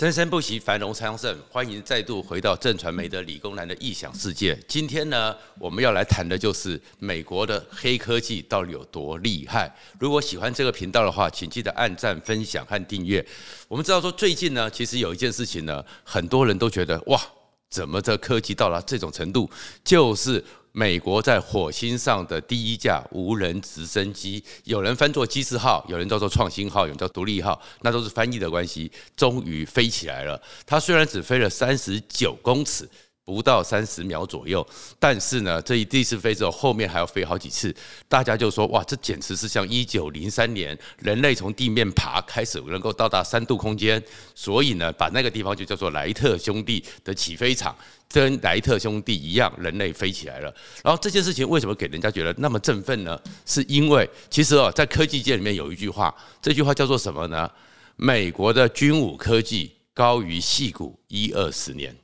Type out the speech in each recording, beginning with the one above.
生生不息，繁荣昌盛。欢迎再度回到正传媒的理工男的异想世界。今天呢，我们要来谈的就是美国的黑科技到底有多厉害。如果喜欢这个频道的话，请记得按赞、分享和订阅。我们知道说，最近呢，其实有一件事情呢，很多人都觉得哇，怎么这科技到了这种程度？就是。美国在火星上的第一架无人直升机，有人翻做机智号，有人叫做创新号，有人叫独立号，那都是翻译的关系。终于飞起来了。它虽然只飞了三十九公尺。不到三十秒左右，但是呢，这一第一次飞之后，后面还要飞好几次，大家就说哇，这简直是像一九零三年人类从地面爬开始能够到达三度空间，所以呢，把那个地方就叫做莱特兄弟的起飞场，跟莱特兄弟一样，人类飞起来了。然后这件事情为什么给人家觉得那么振奋呢？是因为其实哦，在科技界里面有一句话，这句话叫做什么呢？美国的军武科技高于矽谷一二十年。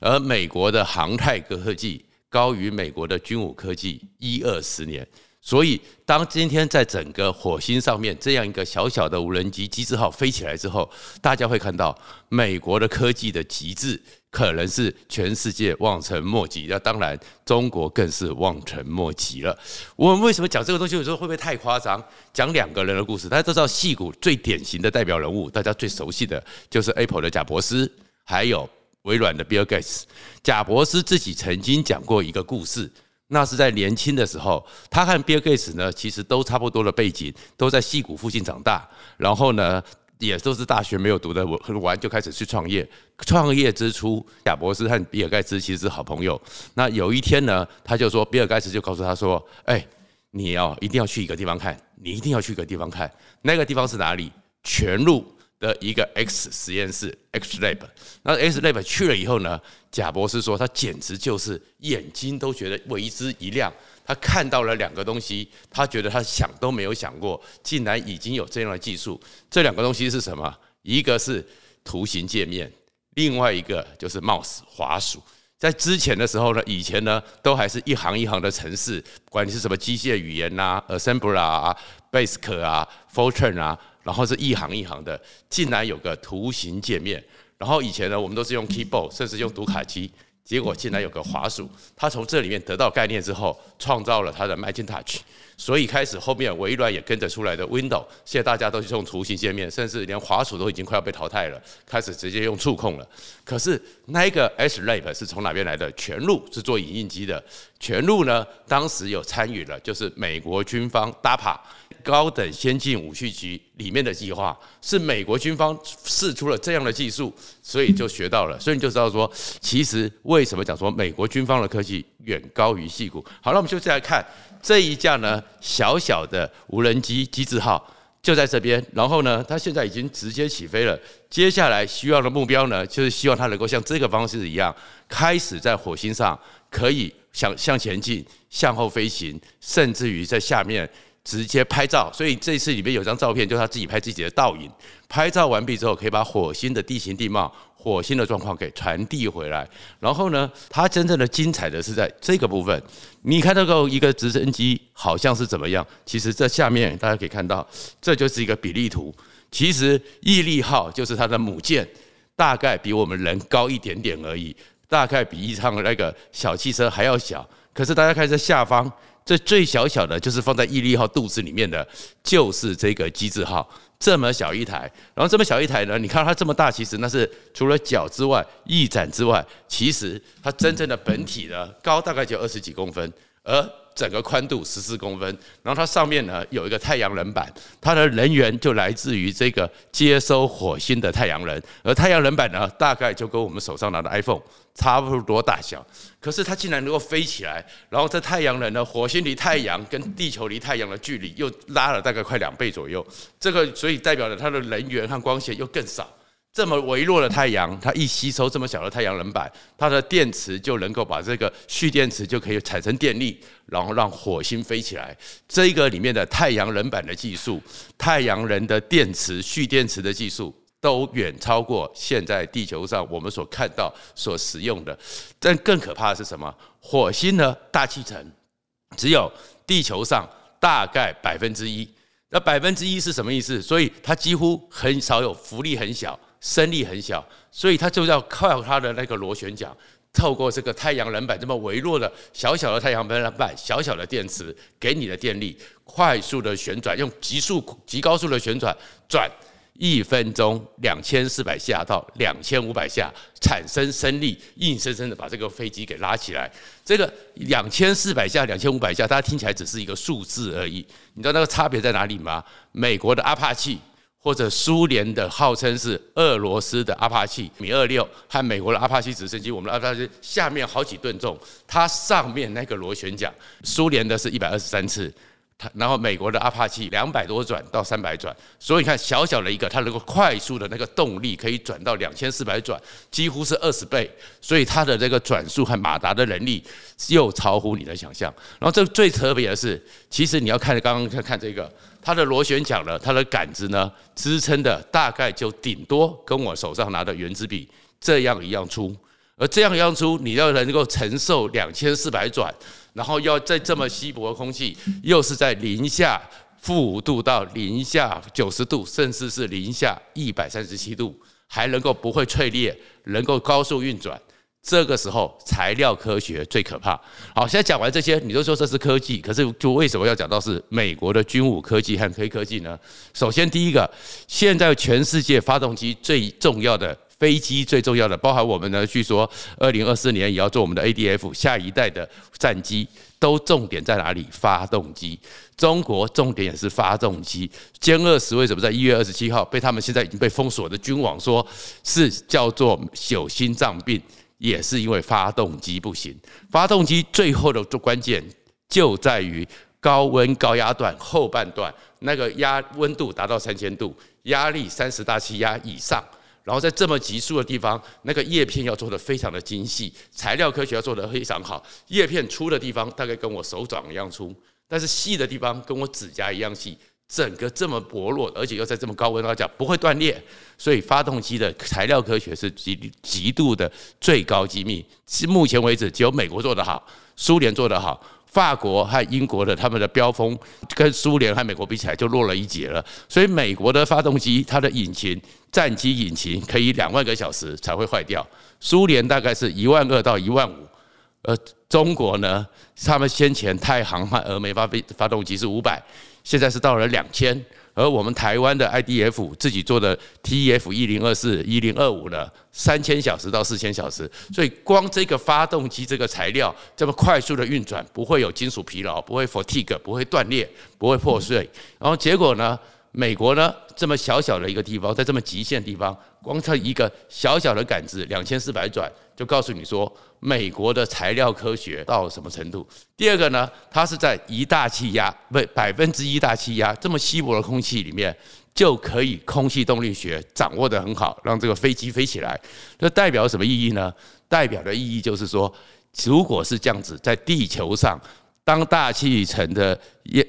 而美国的航太科技高于美国的军武科技一二十年，所以当今天在整个火星上面这样一个小小的无人机机智号飞起来之后，大家会看到美国的科技的极致可能是全世界望尘莫及。那当然，中国更是望尘莫及了。我们为什么讲这个东西？有时候会不会太夸张？讲两个人的故事，大家都知道，矽谷最典型的代表人物，大家最熟悉的就是 Apple 的贾伯斯，还有。微软的比尔盖茨，贾伯斯自己曾经讲过一个故事，那是在年轻的时候，他和比尔盖茨呢，其实都差不多的背景，都在矽谷附近长大，然后呢，也都是大学没有读的完就开始去创业。创业之初，贾伯斯和比尔盖茨其实是好朋友。那有一天呢，他就说，比尔盖茨就告诉他说：“哎，你要一定要去一个地方看，你一定要去一个地方看，那个地方是哪里？全路。”的一个 X 实验室 X Lab，那 X Lab 去了以后呢，贾博士说他简直就是眼睛都觉得为之一亮，他看到了两个东西，他觉得他想都没有想过，竟然已经有这样的技术。这两个东西是什么？一个是图形界面，另外一个就是 Mouse 滑鼠。在之前的时候呢，以前呢都还是一行一行的城市，不管你是什么机械语言呐，Assembler 啊，Basic 啊，Fortran 啊。然后是一行一行的，竟然有个图形界面。然后以前呢，我们都是用 keyboard，甚至用读卡机。结果竟然有个滑鼠。他从这里面得到概念之后，创造了他的 Macintosh。所以开始后面微软也跟着出来的 Windows。现在大家都是用图形界面，甚至连滑鼠都已经快要被淘汰了，开始直接用触控了。可是那一个 H l a b 是从哪边来的？全录是做影印机的。全录呢，当时有参与了，就是美国军方 DAPA。高等先进武器局里面的计划是美国军方试出了这样的技术，所以就学到了，所以你就知道说，其实为什么讲说美国军方的科技远高于矽谷。好了，那我们就再来看这一架呢小小的无人机机智号就在这边，然后呢，它现在已经直接起飞了。接下来需要的目标呢，就是希望它能够像这个方式一样，开始在火星上可以向向前进、向后飞行，甚至于在下面。直接拍照，所以这次里面有张照片，就是他自己拍自己的倒影。拍照完毕之后，可以把火星的地形地貌、火星的状况给传递回来。然后呢，它真正的精彩的是在这个部分。你看到个一个直升机好像是怎么样？其实这下面大家可以看到，这就是一个比例图。其实毅力号就是它的母舰，大概比我们人高一点点而已，大概比一趟那个小汽车还要小。可是大家看这下方。这最小小的，就是放在毅力号肚子里面的，就是这个机智号，这么小一台。然后这么小一台呢，你看它这么大，其实那是除了脚之外，翼展之外，其实它真正的本体呢，高大概就二十几公分，而。整个宽度十四公分，然后它上面呢有一个太阳能板，它的能源就来自于这个接收火星的太阳能，而太阳能板呢大概就跟我们手上拿的 iPhone 差不多大小，可是它竟然能够飞起来，然后这太阳能呢，火星离太阳跟地球离太阳的距离又拉了大概快两倍左右，这个所以代表了它的能源和光线又更少。这么微弱的太阳，它一吸收这么小的太阳能板，它的电池就能够把这个蓄电池就可以产生电力，然后让火星飞起来。这个里面的太阳能板的技术、太阳能的电池、蓄电池的技术，都远超过现在地球上我们所看到、所使用的。但更可怕的是什么？火星的大气层只有地球上大概百分之一。那百分之一是什么意思？所以它几乎很少有浮力很小。升力很小，所以它就要靠它的那个螺旋桨，透过这个太阳能板这么微弱的小小的太阳能板、小小的电池给你的电力，快速的旋转，用极速、极高速的旋转转。一分钟两千四百下到两千五百下，产生升力，硬生生的把这个飞机给拉起来。这个两千四百下、两千五百下，大家听起来只是一个数字而已。你知道那个差别在哪里吗？美国的阿帕奇或者苏联的号称是俄罗斯的阿帕奇米二六和美国的阿帕奇直升机，我们阿帕奇下面好几吨重，它上面那个螺旋桨，苏联的是一百二十三次。它然后美国的阿帕奇两百多转到三百转，所以你看小小的一个，它能够快速的那个动力可以转到两千四百转，几乎是二十倍，所以它的这个转速和马达的能力又超乎你的想象。然后这最特别的是，其实你要看刚刚看看这个，它的螺旋桨呢，它的杆子呢支撑的大概就顶多跟我手上拿的原子笔这样一样粗，而这样一样粗，你要能够承受两千四百转。然后要在这么稀薄的空气，又是在零下负五度到零下九十度，甚至是零下一百三十七度，还能够不会脆裂，能够高速运转。这个时候材料科学最可怕。好，现在讲完这些，你都说这是科技，可是就为什么要讲到是美国的军武科技和黑科技呢？首先，第一个，现在全世界发动机最重要的。飞机最重要的，包含我们呢，据说二零二四年也要做我们的 ADF 下一代的战机，都重点在哪里？发动机。中国重点也是发动机。歼二十为什么在一月二十七号被他们现在已经被封锁的军网说是叫做有心脏病，也是因为发动机不行。发动机最后的关键就在于高温高压段后半段，那个压温度达到三千度，压力三十大气压以上。然后在这么急速的地方，那个叶片要做得非常的精细，材料科学要做得非常好。叶片粗的地方大概跟我手掌一样粗，但是细的地方跟我指甲一样细。整个这么薄弱，而且又在这么高温高压，不会断裂。所以发动机的材料科学是极极度的最高机密。是目前为止，只有美国做得好，苏联做得好。法国和英国的他们的标风跟苏联和美国比起来就弱了一截了，所以美国的发动机它的引擎战机引擎可以两万个小时才会坏掉，苏联大概是一万二到一万五，而中国呢，他们先前太行和峨眉发飞发动机是五百，现在是到了两千。而我们台湾的 IDF 自己做的 TEF 一零二四一零二五呢三千小时到四千小时，所以光这个发动机这个材料这么快速的运转，不会有金属疲劳，不会 fatigue，不会断裂，不会破碎。然后结果呢，美国呢这么小小的一个地方，在这么极限的地方，光它一个小小的杆子两千四百转，就告诉你说。美国的材料科学到什么程度？第二个呢，它是在一大气压，不百分之一大气压这么稀薄的空气里面，就可以空气动力学掌握得很好，让这个飞机飞起来。这代表什么意义呢？代表的意义就是说，如果是这样子，在地球上，当大气层的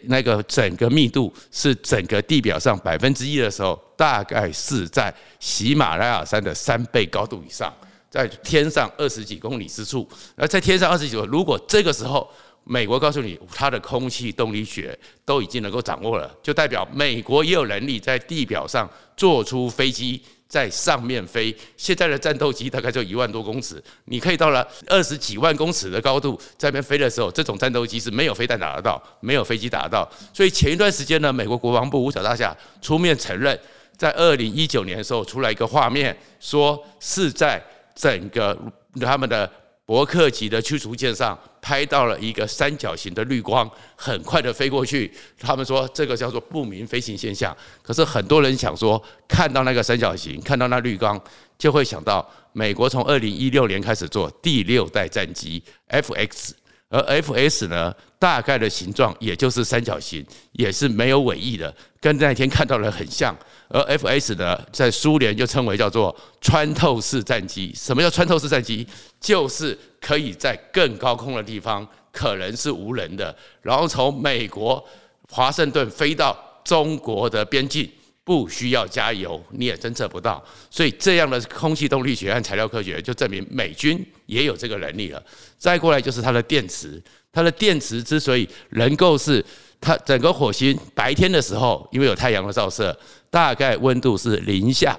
那个整个密度是整个地表上百分之一的时候，大概是在喜马拉雅山的三倍高度以上。在天上二十几公里之处，而在天上二十几，如果这个时候美国告诉你它的空气动力学都已经能够掌握了，就代表美国也有能力在地表上做出飞机在上面飞。现在的战斗机大概就一万多公尺，你可以到了二十几万公尺的高度在那边飞的时候，这种战斗机是没有飞弹打得到，没有飞机打得到。所以前一段时间呢，美国国防部五角大厦出面承认，在二零一九年的时候出来一个画面，说是在。整个他们的伯克级的驱逐舰上拍到了一个三角形的绿光，很快的飞过去。他们说这个叫做不明飞行现象。可是很多人想说，看到那个三角形，看到那绿光，就会想到美国从二零一六年开始做第六代战机 FX。而 FS 呢，大概的形状也就是三角形，也是没有尾翼的，跟那天看到的很像。而 FS 呢，在苏联就称为叫做穿透式战机。什么叫穿透式战机？就是可以在更高空的地方，可能是无人的，然后从美国华盛顿飞到中国的边境。不需要加油，你也侦测不到，所以这样的空气动力学和材料科学就证明美军也有这个能力了。再过来就是它的电池，它的电池之所以能够是它整个火星白天的时候，因为有太阳的照射，大概温度是零下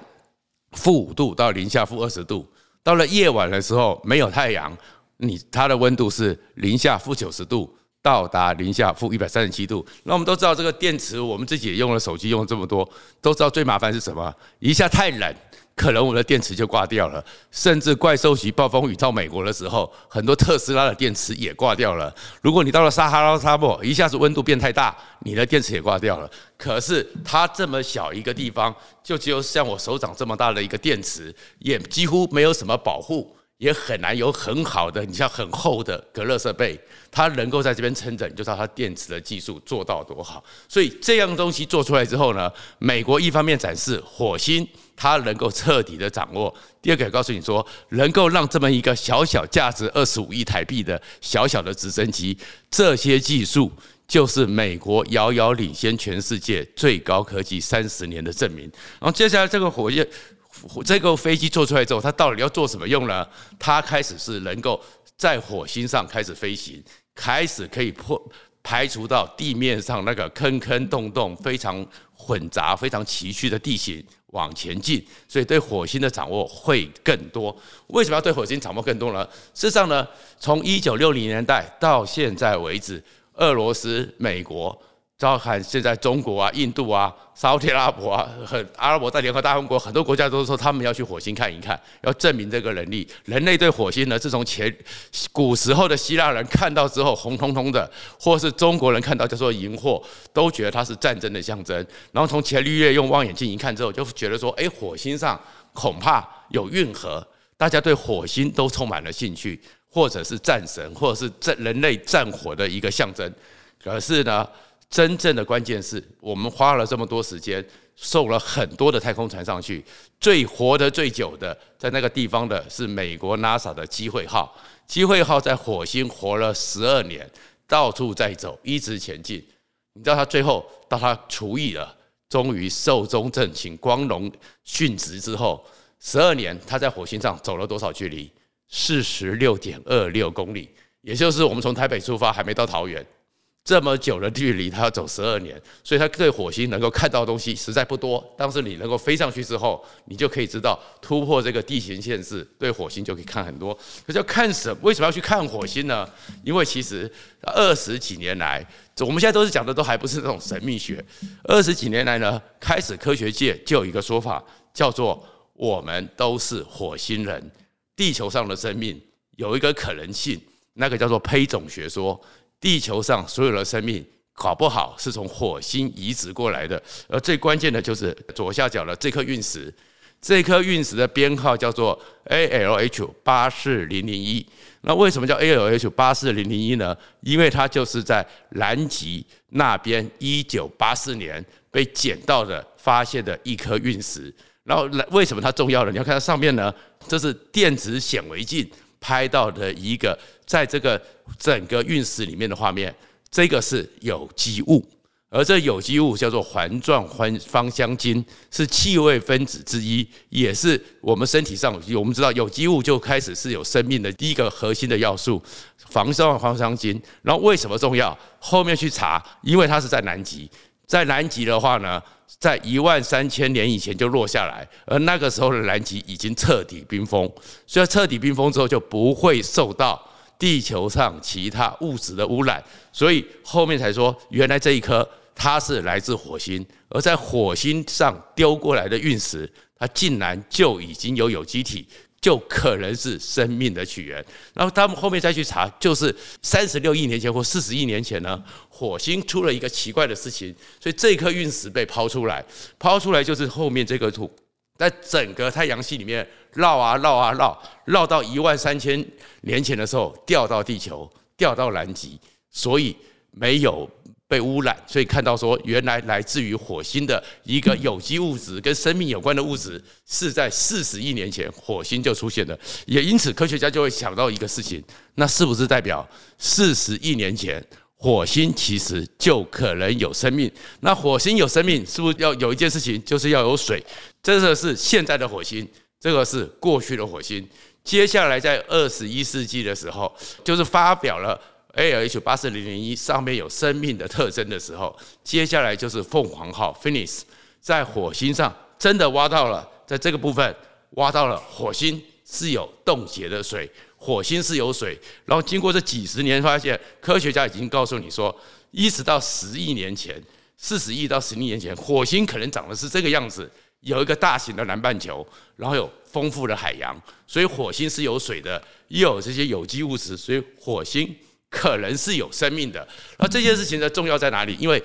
负五度到零下负二十度。到了夜晚的时候，没有太阳，你它的温度是零下负九十度，到达零下负一百三十七度。那我们都知道这个电池，我们自己也用了手机用了这么多，都知道最麻烦是什么？一下太冷。可能我的电池就挂掉了，甚至怪兽级暴风雨到美国的时候，很多特斯拉的电池也挂掉了。如果你到了撒哈拉沙漠，一下子温度变太大，你的电池也挂掉了。可是它这么小一个地方，就只有像我手掌这么大的一个电池，也几乎没有什么保护，也很难有很好的，你像很厚的隔热设备，它能够在这边撑着，你就知道它电池的技术做到多好。所以这样东西做出来之后呢，美国一方面展示火星。它能够彻底的掌握。第二个，告诉你说，能够让这么一个小小价值二十五亿台币的小小的直升机，这些技术就是美国遥遥领先全世界最高科技三十年的证明。然后接下来这个火箭，这个飞机做出来之后，它到底要做什么用呢？它开始是能够在火星上开始飞行，开始可以破排除到地面上那个坑坑洞洞、非常混杂、非常崎岖的地形。往前进，所以对火星的掌握会更多。为什么要对火星掌握更多呢？事实上呢，从一九六零年代到现在为止，俄罗斯、美国。照看现在中国啊、印度啊、沙特阿拉伯啊和阿拉伯在联合大公国，很多国家都说他们要去火星看一看，要证明这个能力。人类对火星呢，自从前古时候的希腊人看到之后，红彤彤的，或是中国人看到叫做荧惑，都觉得它是战争的象征。然后从伽利略用望远镜一看之后，就觉得说，哎，火星上恐怕有运河，大家对火星都充满了兴趣，或者是战神，或者是战人类战火的一个象征。可是呢，真正的关键是我们花了这么多时间，送了很多的太空船上去，最活得最久的在那个地方的是美国 NASA 的机会号。机会号在火星活了十二年，到处在走，一直前进。你知道他最后到他除役了，终于寿终正寝、光荣殉职之后，十二年他在火星上走了多少距离？四十六点二六公里，也就是我们从台北出发还没到桃园。这么久的距离，他要走十二年，所以他对火星能够看到的东西实在不多。但是你能够飞上去之后，你就可以知道突破这个地形限制，对火星就可以看很多。可是要看什么？为什么要去看火星呢？因为其实二十几年来，我们现在都是讲的都还不是那种神秘学。二十几年来呢，开始科学界就有一个说法，叫做我们都是火星人，地球上的生命有一个可能性，那个叫做胚种学说。地球上所有的生命搞不好是从火星移植过来的，而最关键的就是左下角的这颗陨石，这颗陨石的编号叫做 ALH 八四零零一。那为什么叫 ALH 八四零零一呢？因为它就是在南极那边一九八四年被捡到的发现的一颗陨石。然后为什么它重要呢？你要看它上面呢，这是电子显微镜拍到的一个。在这个整个陨石里面的画面，这个是有机物，而这有机物叫做环状芳芳香烃，是气味分子之一，也是我们身体上我们知道有机物就开始是有生命的第一个核心的要素，环状芳香烃。然后为什么重要？后面去查，因为它是在南极，在南极的话呢，在一万三千年以前就落下来，而那个时候的南极已经彻底冰封，所以彻底冰封之后就不会受到。地球上其他物质的污染，所以后面才说，原来这一颗它是来自火星，而在火星上丢过来的陨石，它竟然就已经有有机体，就可能是生命的起源。然后他们后面再去查，就是三十六亿年前或四十亿年前呢，火星出了一个奇怪的事情，所以这颗陨石被抛出来，抛出来就是后面这个图。在整个太阳系里面绕啊绕啊绕，绕到一万三千年前的时候掉到地球，掉到南极，所以没有被污染。所以看到说，原来来自于火星的一个有机物质跟生命有关的物质，是在四十亿年前火星就出现的。也因此，科学家就会想到一个事情，那是不是代表四十亿年前？火星其实就可能有生命。那火星有生命，是不是要有一件事情，就是要有水？这个是现在的火星，这个是过去的火星。接下来在二十一世纪的时候，就是发表了 ALH 八四零零一上面有生命的特征的时候，接下来就是凤凰号 Phoenix 在火星上真的挖到了在这个部分挖到了火星是有冻结的水，火星是有水。然后经过这几十年，发现科学家已经告诉你说，一直到十亿年前，四十亿到十亿年前，火星可能长的是这个样子，有一个大型的南半球，然后有丰富的海洋，所以火星是有水的，又有这些有机物质，所以火星可能是有生命的。那这件事情的重要在哪里？因为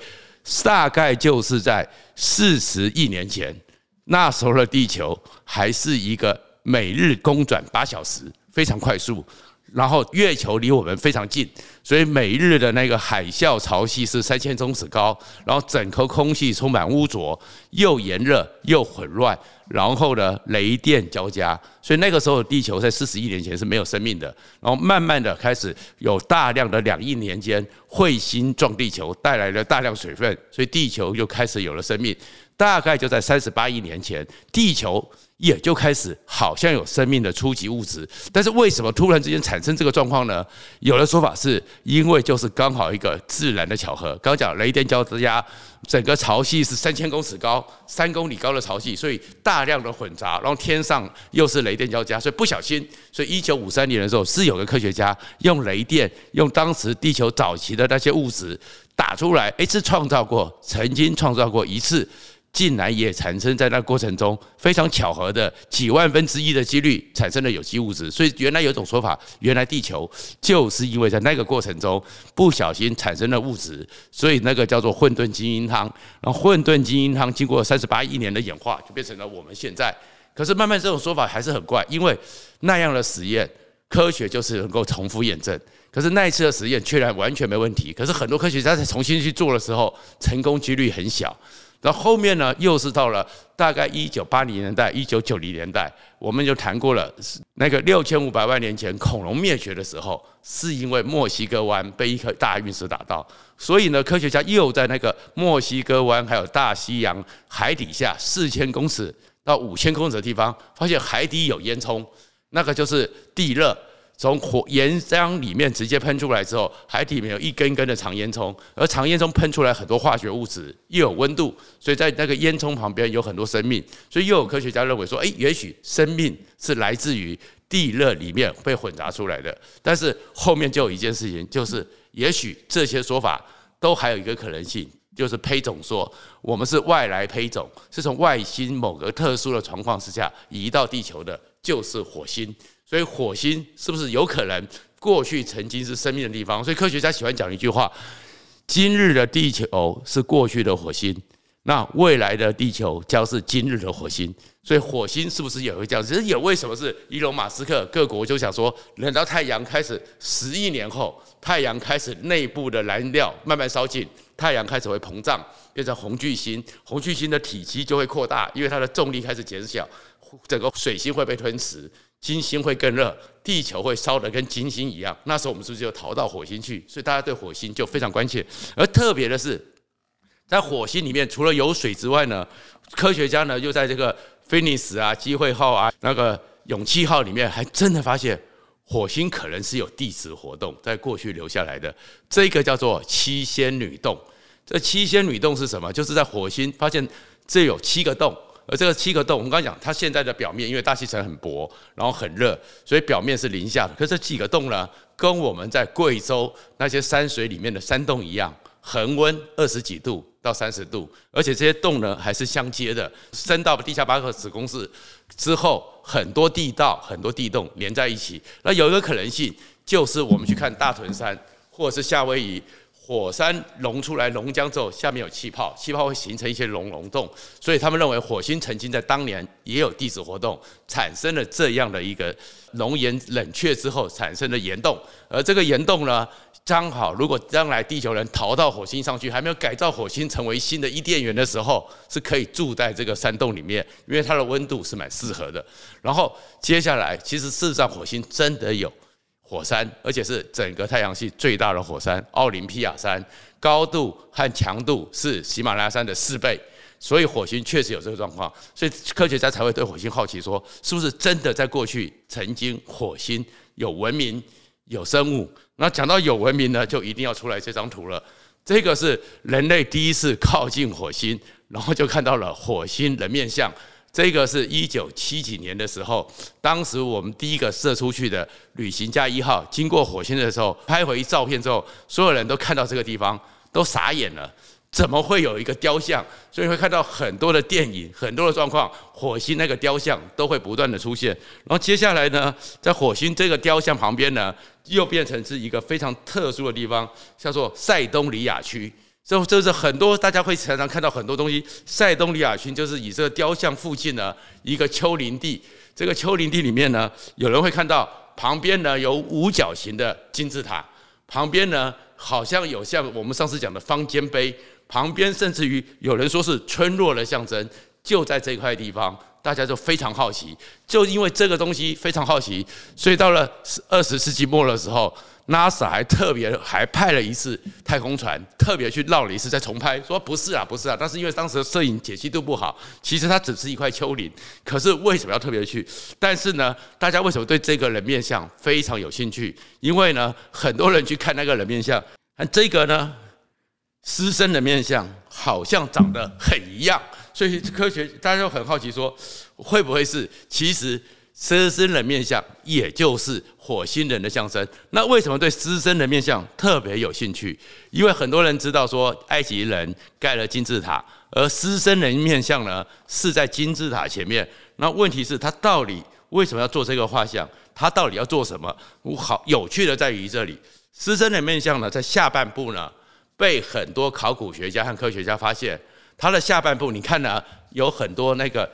大概就是在四十亿年前，那时候的地球还是一个每日公转八小时，非常快速。然后月球离我们非常近，所以每日的那个海啸潮汐是三千公尺高。然后整颗空气充满污浊，又炎热又混乱。然后呢，雷电交加，所以那个时候地球在四十亿年前是没有生命的。然后慢慢的开始有大量的两亿年间彗星撞地球，带来了大量水分，所以地球又开始有了生命。大概就在三十八亿年前，地球。也就开始好像有生命的初级物质，但是为什么突然之间产生这个状况呢？有的说法是因为就是刚好一个自然的巧合。刚讲雷电交加，整个潮汐是三千公尺高、三公里高的潮汐，所以大量的混杂，然后天上又是雷电交加，所以不小心，所以一九五三年的时候是有个科学家用雷电，用当时地球早期的那些物质打出来，一次创造过，曾经创造过一次。竟然也产生在那过程中非常巧合的几万分之一的几率产生了有机物质，所以原来有种说法，原来地球就是因为在那个过程中不小心产生了物质，所以那个叫做混沌基因汤。然后混沌基因汤经过三十八亿年的演化，就变成了我们现在。可是慢慢这种说法还是很怪，因为那样的实验科学就是能够重复验证，可是那一次的实验确然完全没问题。可是很多科学家在重新去做的时候，成功几率很小。然后后面呢，又是到了大概一九八零年代、一九九零年代，我们就谈过了那个六千五百万年前恐龙灭绝的时候，是因为墨西哥湾被一颗大陨石打到，所以呢，科学家又在那个墨西哥湾还有大西洋海底下四千公尺到五千公尺的地方，发现海底有烟囱，那个就是地热。从火岩浆里面直接喷出来之后，海底里面有一根根的长烟囱，而长烟囱喷出来很多化学物质，又有温度，所以在那个烟囱旁边有很多生命。所以又有科学家认为说，诶，也许生命是来自于地热里面被混杂出来的。但是后面就有一件事情，就是也许这些说法都还有一个可能性，就是胚种说我们是外来胚种，是从外星某个特殊的状况之下移到地球的，就是火星。所以火星是不是有可能过去曾经是生命的地方？所以科学家喜欢讲一句话：今日的地球是过去的火星，那未来的地球将是今日的火星。所以火星是不是也会这样？其实也为什么是伊隆马斯克各国就想说，等到太阳开始十亿年后，太阳开始内部的燃料慢慢烧尽，太阳开始会膨胀，变成红巨星，红巨星的体积就会扩大，因为它的重力开始减小，整个水星会被吞噬。金星会更热，地球会烧得跟金星一样。那时候我们是不是就逃到火星去？所以大家对火星就非常关切。而特别的是，在火星里面，除了有水之外呢，科学家呢又在这个菲尼斯啊、机会号啊、那个勇气号里面，还真的发现火星可能是有地质活动，在过去留下来的。这个叫做七仙女洞。这七仙女洞是什么？就是在火星发现这有七个洞。而这个七个洞，我们刚刚讲，它现在的表面因为大气层很薄，然后很热，所以表面是零下的。可是这几个洞呢，跟我们在贵州那些山水里面的山洞一样，恒温二十几度到三十度，而且这些洞呢还是相接的，深到地下八百十公尺之后，很多地道、很多地洞连在一起。那有一个可能性，就是我们去看大屯山或者是夏威夷。火山熔出来熔浆之后，下面有气泡，气泡会形成一些熔溶洞，所以他们认为火星曾经在当年也有地质活动，产生了这样的一个熔岩冷却之后产生的岩洞，而这个岩洞呢，刚好如果将来地球人逃到火星上去，还没有改造火星成为新的伊甸园的时候，是可以住在这个山洞里面，因为它的温度是蛮适合的。然后接下来，其实事实上火星真的有。火山，而且是整个太阳系最大的火山——奥林匹亚山，高度和强度是喜马拉雅山的四倍，所以火星确实有这个状况，所以科学家才会对火星好奇，说是不是真的在过去曾经火星有文明、有生物？那讲到有文明呢，就一定要出来这张图了。这个是人类第一次靠近火星，然后就看到了火星人面像。这个是一九七几年的时候，当时我们第一个射出去的旅行家一号经过火星的时候，拍回照片之后，所有人都看到这个地方，都傻眼了。怎么会有一个雕像？所以会看到很多的电影，很多的状况，火星那个雕像都会不断的出现。然后接下来呢，在火星这个雕像旁边呢，又变成是一个非常特殊的地方，叫做塞东里亚区。这这是很多大家会常常看到很多东西。塞东里亚区就是以这个雕像附近的一个丘陵地。这个丘陵地里面呢，有人会看到旁边呢有五角形的金字塔，旁边呢好像有像我们上次讲的方尖碑。旁边甚至于有人说是村落的象征，就在这块地方，大家就非常好奇。就因为这个东西非常好奇，所以到了二十世纪末的时候，NASA 还特别还派了一次太空船，特别去绕了一次再重拍，说不是啊，不是啊。但是因为当时的摄影解析度不好，其实它只是一块丘陵。可是为什么要特别去？但是呢，大家为什么对这个人面像非常有兴趣？因为呢，很多人去看那个人面像，这个呢。狮身的面像好像长得很一样，所以科学大家就很好奇说，会不会是其实狮身人面像也就是火星人的象征？那为什么对狮身人面像特别有兴趣？因为很多人知道说埃及人盖了金字塔，而狮身人面像呢是在金字塔前面。那问题是，他到底为什么要做这个画像？他到底要做什么？好有趣的在于这里，狮身人面像呢在下半部呢。被很多考古学家和科学家发现，它的下半部，你看呢，有很多那个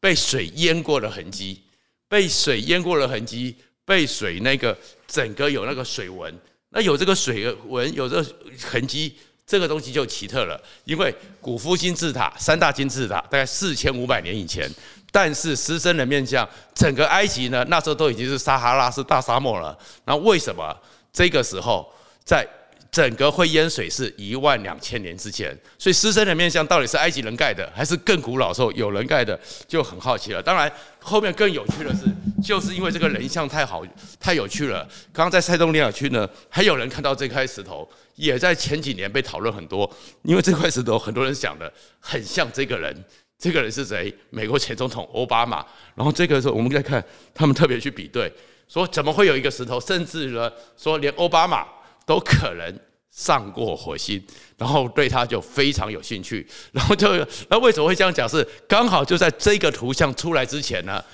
被水淹过的痕迹，被水淹过的痕迹，被水那个整个有那个水纹，那有这个水纹，有这个痕迹，这个东西就奇特了。因为古夫金字塔三大金字塔大概四千五百年以前，但是狮身人面像，整个埃及呢，那时候都已经是撒哈拉是大沙漠了。那为什么这个时候在？整个会淹水是一万两千年之前，所以狮身人面像到底是埃及人盖的，还是更古老时候有人盖的，就很好奇了。当然，后面更有趣的是，就是因为这个人像太好、太有趣了。刚刚在塞东尼亚区呢，还有人看到这块石头，也在前几年被讨论很多，因为这块石头很多人想的很像这个人。这个人是谁？美国前总统欧巴马。然后这个时候我们再看，他们特别去比对，说怎么会有一个石头，甚至呢说连欧巴马。都可能上过火星，然后对他就非常有兴趣，然后就那为什么会这样讲？是刚好就在这个图像出来之前呢？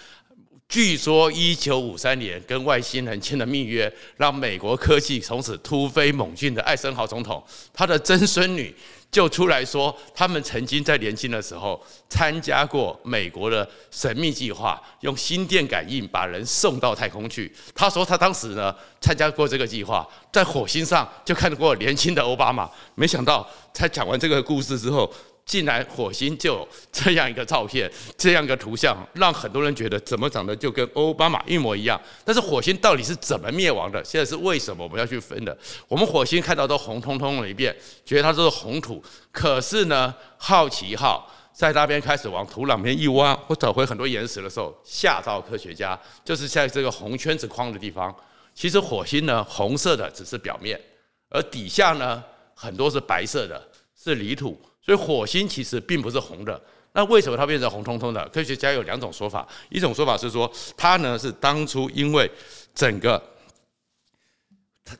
据说一九五三年跟外星人签了密约，让美国科技从此突飞猛进的艾森豪总统，他的曾孙女。就出来说，他们曾经在年轻的时候参加过美国的神秘计划，用心电感应把人送到太空去。他说他当时呢参加过这个计划，在火星上就看到过年轻的奥巴马。没想到他讲完这个故事之后。竟然火星就有这样一个照片，这样一个图像，让很多人觉得怎么长得就跟奥巴马一模一样。但是火星到底是怎么灭亡的？现在是为什么我们要去分的？我们火星看到都红彤彤的一片，觉得它都是红土。可是呢，好奇号在那边开始往土壤边一挖，或找回很多岩石的时候，吓到科学家，就是在这个红圈子框的地方。其实火星呢，红色的只是表面，而底下呢，很多是白色的，是泥土。所以火星其实并不是红的，那为什么它变成红彤彤的？科学家有两种说法，一种说法是说它呢是当初因为整个太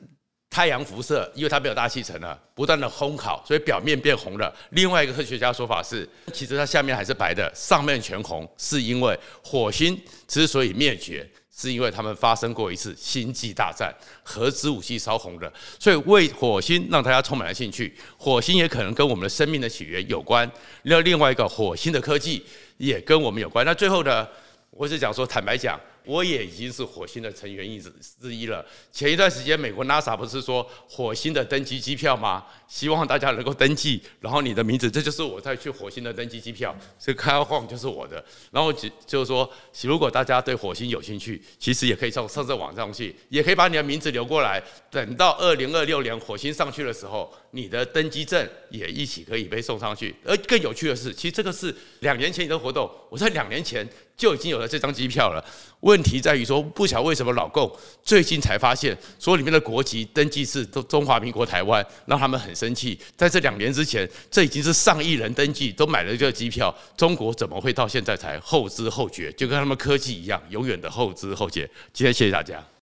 太阳辐射，因为它没有大气层了，不断的烘烤，所以表面变红了。另外一个科学家说法是，其实它下面还是白的，上面全红，是因为火星之所以灭绝。是因为他们发生过一次星际大战，核子武器烧红了，所以为火星让大家充满了兴趣。火星也可能跟我们的生命的起源有关。那另外一个，火星的科技也跟我们有关。那最后呢，我是讲说，坦白讲。我也已经是火星的成员之之一了。前一段时间，美国 NASA 不是说火星的登机机票吗？希望大家能够登记，然后你的名字，这就是我在去火星的登机机票。这个 Kyle Huang 就是我的。然后就就是说，如果大家对火星有兴趣，其实也可以上上这网上去，也可以把你的名字留过来。等到二零二六年火星上去的时候，你的登机证也一起可以被送上去。而更有趣的是，其实这个是两年前的活动，我在两年前。就已经有了这张机票了。问题在于说，不晓得为什么老共最近才发现，说里面的国籍登记是中中华民国台湾，让他们很生气。在这两年之前，这已经是上亿人登记都买了这个机票，中国怎么会到现在才后知后觉？就跟他们科技一样，永远的后知后觉。今天谢谢大家。